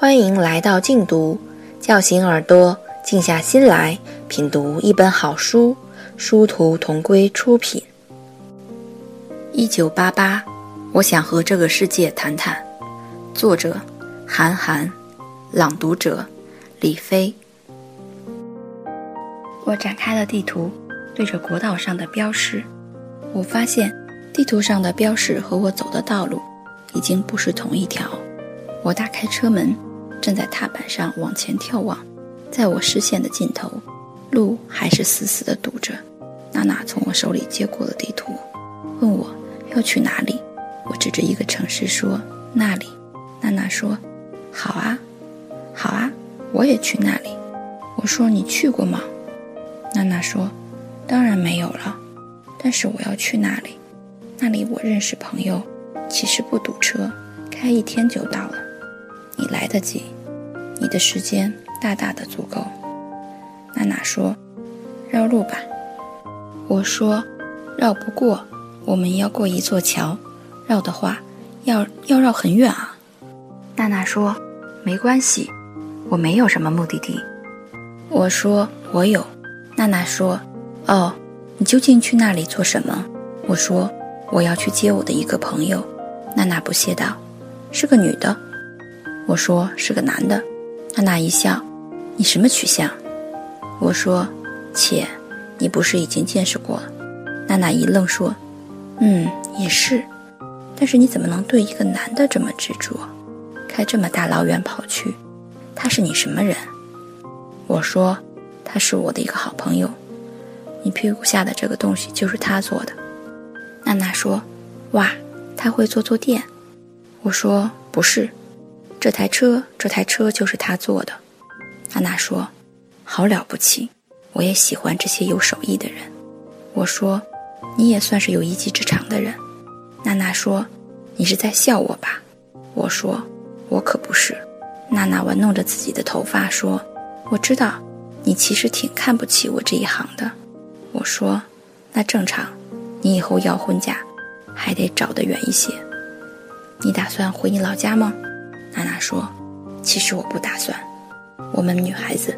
欢迎来到静读，叫醒耳朵，静下心来品读一本好书。殊途同归出品。一九八八，我想和这个世界谈谈。作者：韩寒，朗读者：李飞。我展开了地图，对着国道上的标识，我发现地图上的标识和我走的道路已经不是同一条。我打开车门，正在踏板上往前眺望，在我视线的尽头，路还是死死地堵着。娜娜从我手里接过了地图，问我要去哪里。我指着一个城市说：“那里。”娜娜说：“好啊，好啊，我也去那里。”我说：“你去过吗？”娜娜说：“当然没有了，但是我要去那里。那里我认识朋友，其实不堵车，开一天就到了。你来得及，你的时间大大的足够。”娜娜说：“绕路吧。”我说：“绕不过，我们要过一座桥，绕的话，要要绕很远啊。”娜娜说：“没关系，我没有什么目的地。”我说：“我有。”娜娜说：“哦，你究竟去那里做什么？”我说：“我要去接我的一个朋友。”娜娜不屑道：“是个女的。”我说：“是个男的。”娜娜一笑：“你什么取向？”我说：“切。”你不是已经见识过了？娜娜一愣，说：“嗯，也是。但是你怎么能对一个男的这么执着，开这么大老远跑去？他是你什么人？”我说：“他是我的一个好朋友。你屁股下的这个东西就是他做的。”娜娜说：“哇，他会做坐垫。”我说：“不是，这台车，这台车就是他做的。”娜娜说：“好了不起。”我也喜欢这些有手艺的人。我说：“你也算是有一技之长的人。”娜娜说：“你是在笑我吧？”我说：“我可不是。”娜娜玩弄着自己的头发说：“我知道，你其实挺看不起我这一行的。”我说：“那正常，你以后要婚嫁，还得找得远一些。你打算回你老家吗？”娜娜说：“其实我不打算。我们女孩子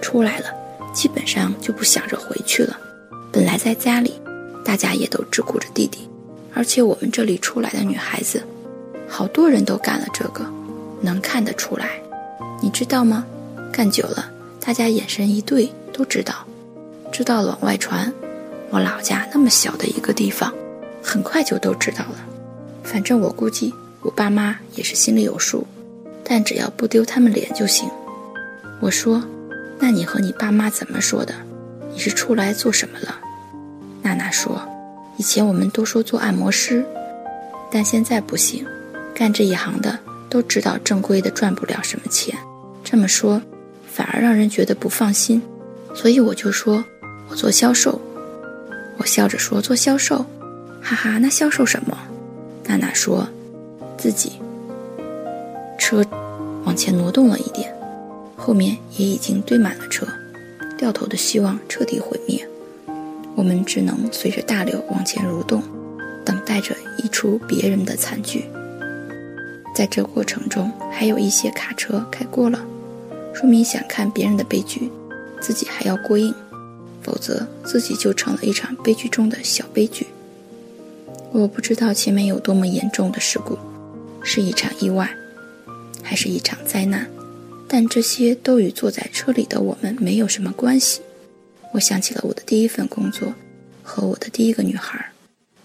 出来了。”基本上就不想着回去了。本来在家里，大家也都只顾着弟弟，而且我们这里出来的女孩子，好多人都干了这个，能看得出来。你知道吗？干久了，大家眼神一对，都知道。知道了往外传，我老家那么小的一个地方，很快就都知道了。反正我估计，我爸妈也是心里有数，但只要不丢他们脸就行。我说。那你和你爸妈怎么说的？你是出来做什么了？娜娜说：“以前我们都说做按摩师，但现在不行。干这一行的都知道正规的赚不了什么钱，这么说反而让人觉得不放心。所以我就说我做销售。我笑着说做销售，哈哈，那销售什么？娜娜说自己车往前挪动了一点。”后面也已经堆满了车，掉头的希望彻底毁灭，我们只能随着大流往前蠕动，等待着一出别人的惨剧。在这过程中，还有一些卡车开过了，说明想看别人的悲剧，自己还要过硬，否则自己就成了一场悲剧中的小悲剧。我不知道前面有多么严重的事故，是一场意外，还是一场灾难。但这些都与坐在车里的我们没有什么关系。我想起了我的第一份工作，和我的第一个女孩。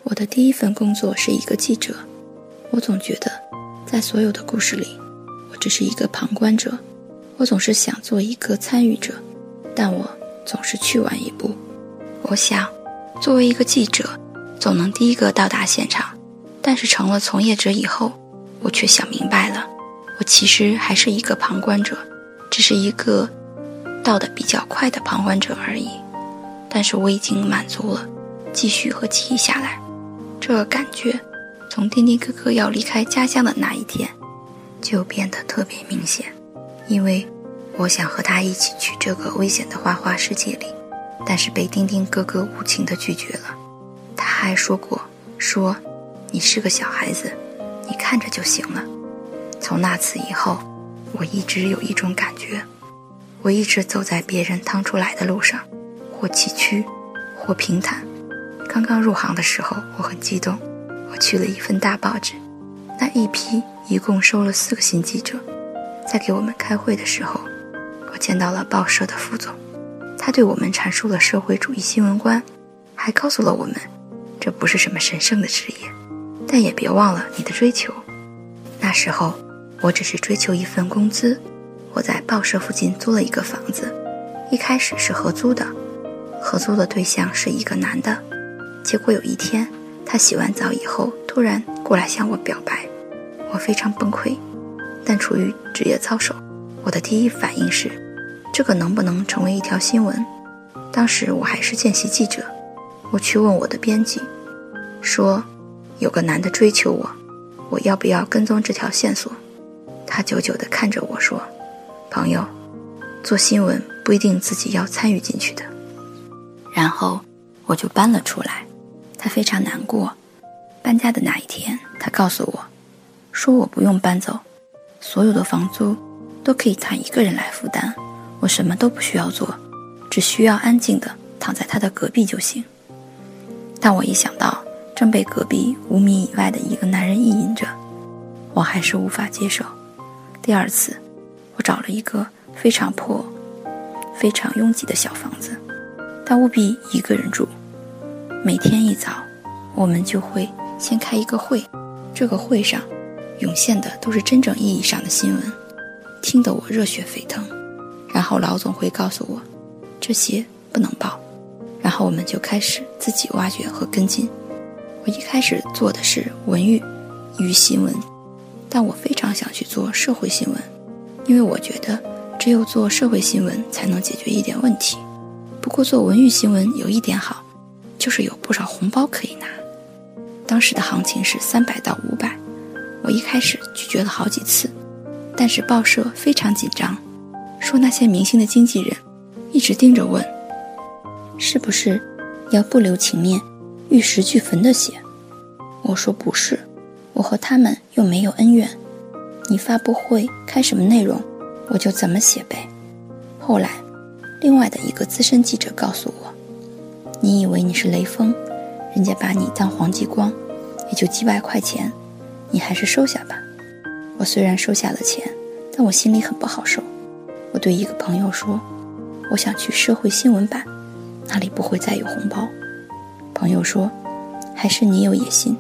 我的第一份工作是一个记者。我总觉得，在所有的故事里，我只是一个旁观者。我总是想做一个参与者，但我总是去晚一步。我想，作为一个记者，总能第一个到达现场。但是成了从业者以后，我却想明白了。我其实还是一个旁观者，只是一个到的比较快的旁观者而已。但是我已经满足了，继续和记忆下来。这个感觉，从丁丁哥哥要离开家乡的那一天，就变得特别明显。因为我想和他一起去这个危险的花花世界里，但是被丁丁哥哥无情的拒绝了。他还说过：“说你是个小孩子，你看着就行了。”从那次以后，我一直有一种感觉，我一直走在别人趟出来的路上，或崎岖，或平坦。刚刚入行的时候，我很激动，我去了一份大报纸，那一批一共收了四个新记者，在给我们开会的时候，我见到了报社的副总，他对我们阐述了社会主义新闻观，还告诉了我们，这不是什么神圣的职业，但也别忘了你的追求。那时候。我只是追求一份工资，我在报社附近租了一个房子，一开始是合租的，合租的对象是一个男的，结果有一天他洗完澡以后突然过来向我表白，我非常崩溃，但出于职业操守，我的第一反应是，这个能不能成为一条新闻？当时我还是见习记者，我去问我的编辑，说有个男的追求我，我要不要跟踪这条线索？他久久地看着我说：“朋友，做新闻不一定自己要参与进去的。”然后我就搬了出来。他非常难过。搬家的那一天，他告诉我，说我不用搬走，所有的房租都可以他一个人来负担，我什么都不需要做，只需要安静地躺在他的隔壁就行。但我一想到正被隔壁五米以外的一个男人意淫着，我还是无法接受。第二次，我找了一个非常破、非常拥挤的小房子，但务必一个人住。每天一早，我们就会先开一个会，这个会上涌现的都是真正意义上的新闻，听得我热血沸腾。然后老总会告诉我，这些不能报。然后我们就开始自己挖掘和跟进。我一开始做的是文娱与新闻。但我非常想去做社会新闻，因为我觉得只有做社会新闻才能解决一点问题。不过做文娱新闻有一点好，就是有不少红包可以拿。当时的行情是三百到五百，我一开始拒绝了好几次，但是报社非常紧张，说那些明星的经纪人一直盯着问，是不是要不留情面、玉石俱焚的写？我说不是。我和他们又没有恩怨，你发布会开什么内容，我就怎么写呗。后来，另外的一个资深记者告诉我：“你以为你是雷锋，人家把你当黄继光，也就几百块钱，你还是收下吧。”我虽然收下了钱，但我心里很不好受。我对一个朋友说：“我想去社会新闻版，那里不会再有红包。”朋友说：“还是你有野心。”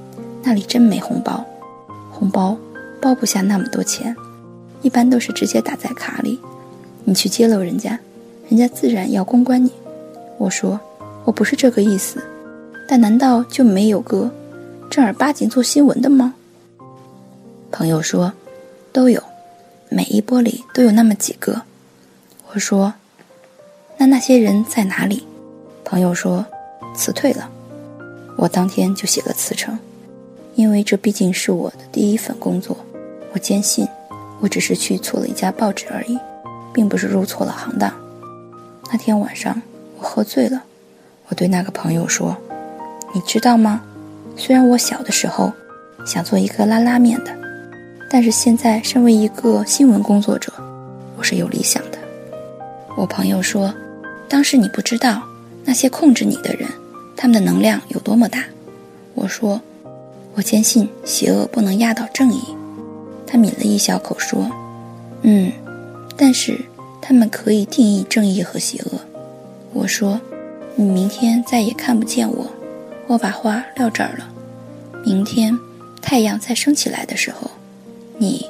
那里真没红包，红包包不下那么多钱，一般都是直接打在卡里。你去揭露人家，人家自然要公关你。我说我不是这个意思，但难道就没有个正儿八经做新闻的吗？朋友说都有，每一波里都有那么几个。我说那那些人在哪里？朋友说辞退了。我当天就写了辞呈。因为这毕竟是我的第一份工作，我坚信，我只是去错了一家报纸而已，并不是入错了行当。那天晚上我喝醉了，我对那个朋友说：“你知道吗？虽然我小的时候想做一个拉拉面的，但是现在身为一个新闻工作者，我是有理想的。”我朋友说：“当时你不知道那些控制你的人，他们的能量有多么大。”我说。我坚信邪恶不能压倒正义。他抿了一小口说：“嗯，但是他们可以定义正义和邪恶。”我说：“你明天再也看不见我，我把话撂这儿了。明天太阳再升起来的时候，你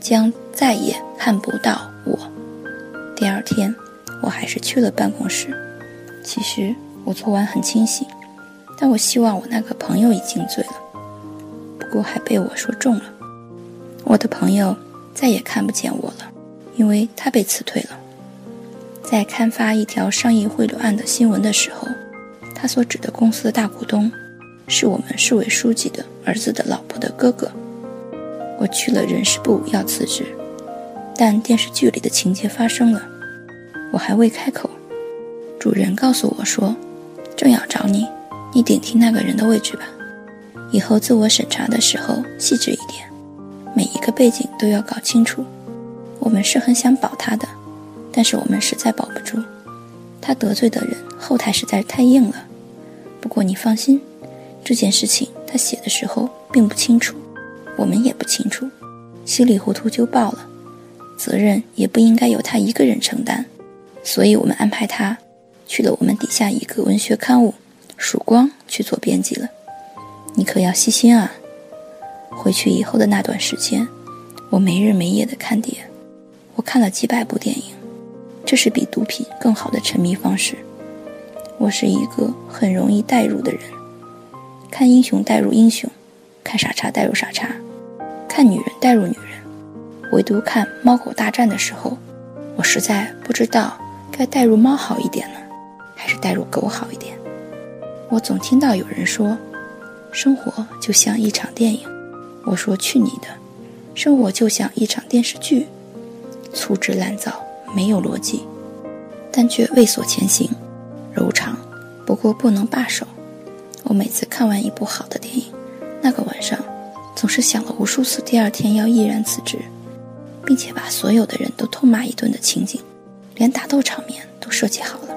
将再也看不到我。”第二天，我还是去了办公室。其实我昨晚很清醒，但我希望我那个朋友已经醉了。不过还被我说中了，我的朋友再也看不见我了，因为他被辞退了。在刊发一条商业贿赂案的新闻的时候，他所指的公司的大股东，是我们市委书记的儿子的老婆的哥哥。我去了人事部要辞职，但电视剧里的情节发生了，我还未开口，主任告诉我说，正要找你，你顶替那个人的位置吧。以后自我审查的时候细致一点，每一个背景都要搞清楚。我们是很想保他的，但是我们实在保不住。他得罪的人后台实在是太硬了。不过你放心，这件事情他写的时候并不清楚，我们也不清楚，稀里糊涂就报了，责任也不应该由他一个人承担，所以我们安排他去了我们底下一个文学刊物《曙光》去做编辑了。你可要细心啊！回去以后的那段时间，我没日没夜的看碟，我看了几百部电影，这是比毒品更好的沉迷方式。我是一个很容易代入的人，看英雄代入英雄，看傻叉代入傻叉，看女人代入女人，唯独看猫狗大战的时候，我实在不知道该代入猫好一点呢，还是代入狗好一点。我总听到有人说，生活就像一场电影，我说去你的，生活就像一场电视剧，粗制滥造，没有逻辑，但却畏缩前行。柔肠，不过不能罢手。我每次看完一部好的电影，那个晚上总是想了无数次第二天要毅然辞职，并且把所有的人都痛骂一顿的情景，连打斗场面都设计好了。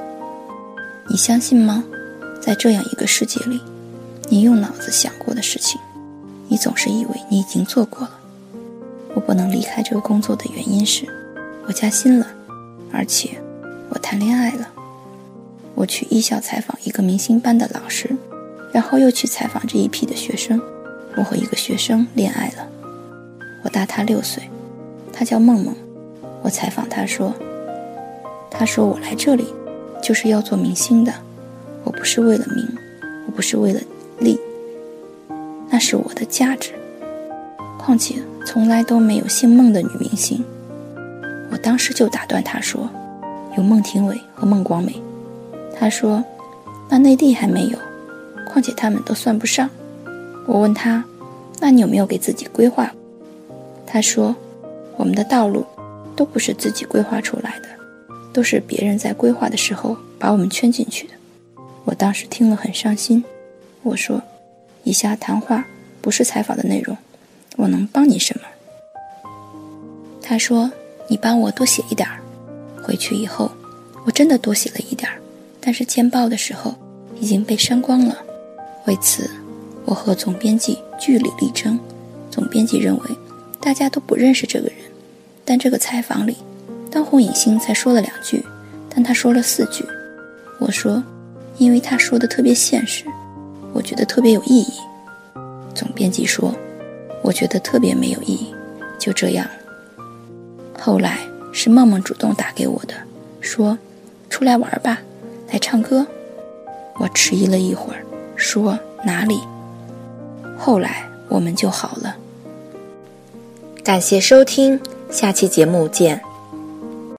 你相信吗？在这样一个世界里，你用脑子想过的事情，你总是以为你已经做过了。我不能离开这个工作的原因是，我加薪了，而且我谈恋爱了。我去艺校采访一个明星班的老师，然后又去采访这一批的学生。我和一个学生恋爱了，我大他六岁，他叫梦梦。我采访他说：“他说我来这里就是要做明星的，我不是为了名，我不是为了利，那是我的价值。况且从来都没有姓孟的女明星。”我当时就打断他说：“有孟庭苇和孟广美。”他说：“那内地还没有，况且他们都算不上。”我问他：“那你有没有给自己规划？”他说：“我们的道路都不是自己规划出来的，都是别人在规划的时候把我们圈进去的。”我当时听了很伤心。我说：“以下谈话不是采访的内容，我能帮你什么？”他说：“你帮我多写一点儿，回去以后我真的多写了一点儿。”但是见报的时候已经被删光了，为此我和总编辑据理力争。总编辑认为大家都不认识这个人，但这个采访里，当红影星才说了两句，但他说了四句。我说，因为他说的特别现实，我觉得特别有意义。总编辑说，我觉得特别没有意义。就这样，后来是梦梦主动打给我的，说出来玩吧。来唱歌，我迟疑了一会儿，说哪里？后来我们就好了。感谢收听，下期节目见。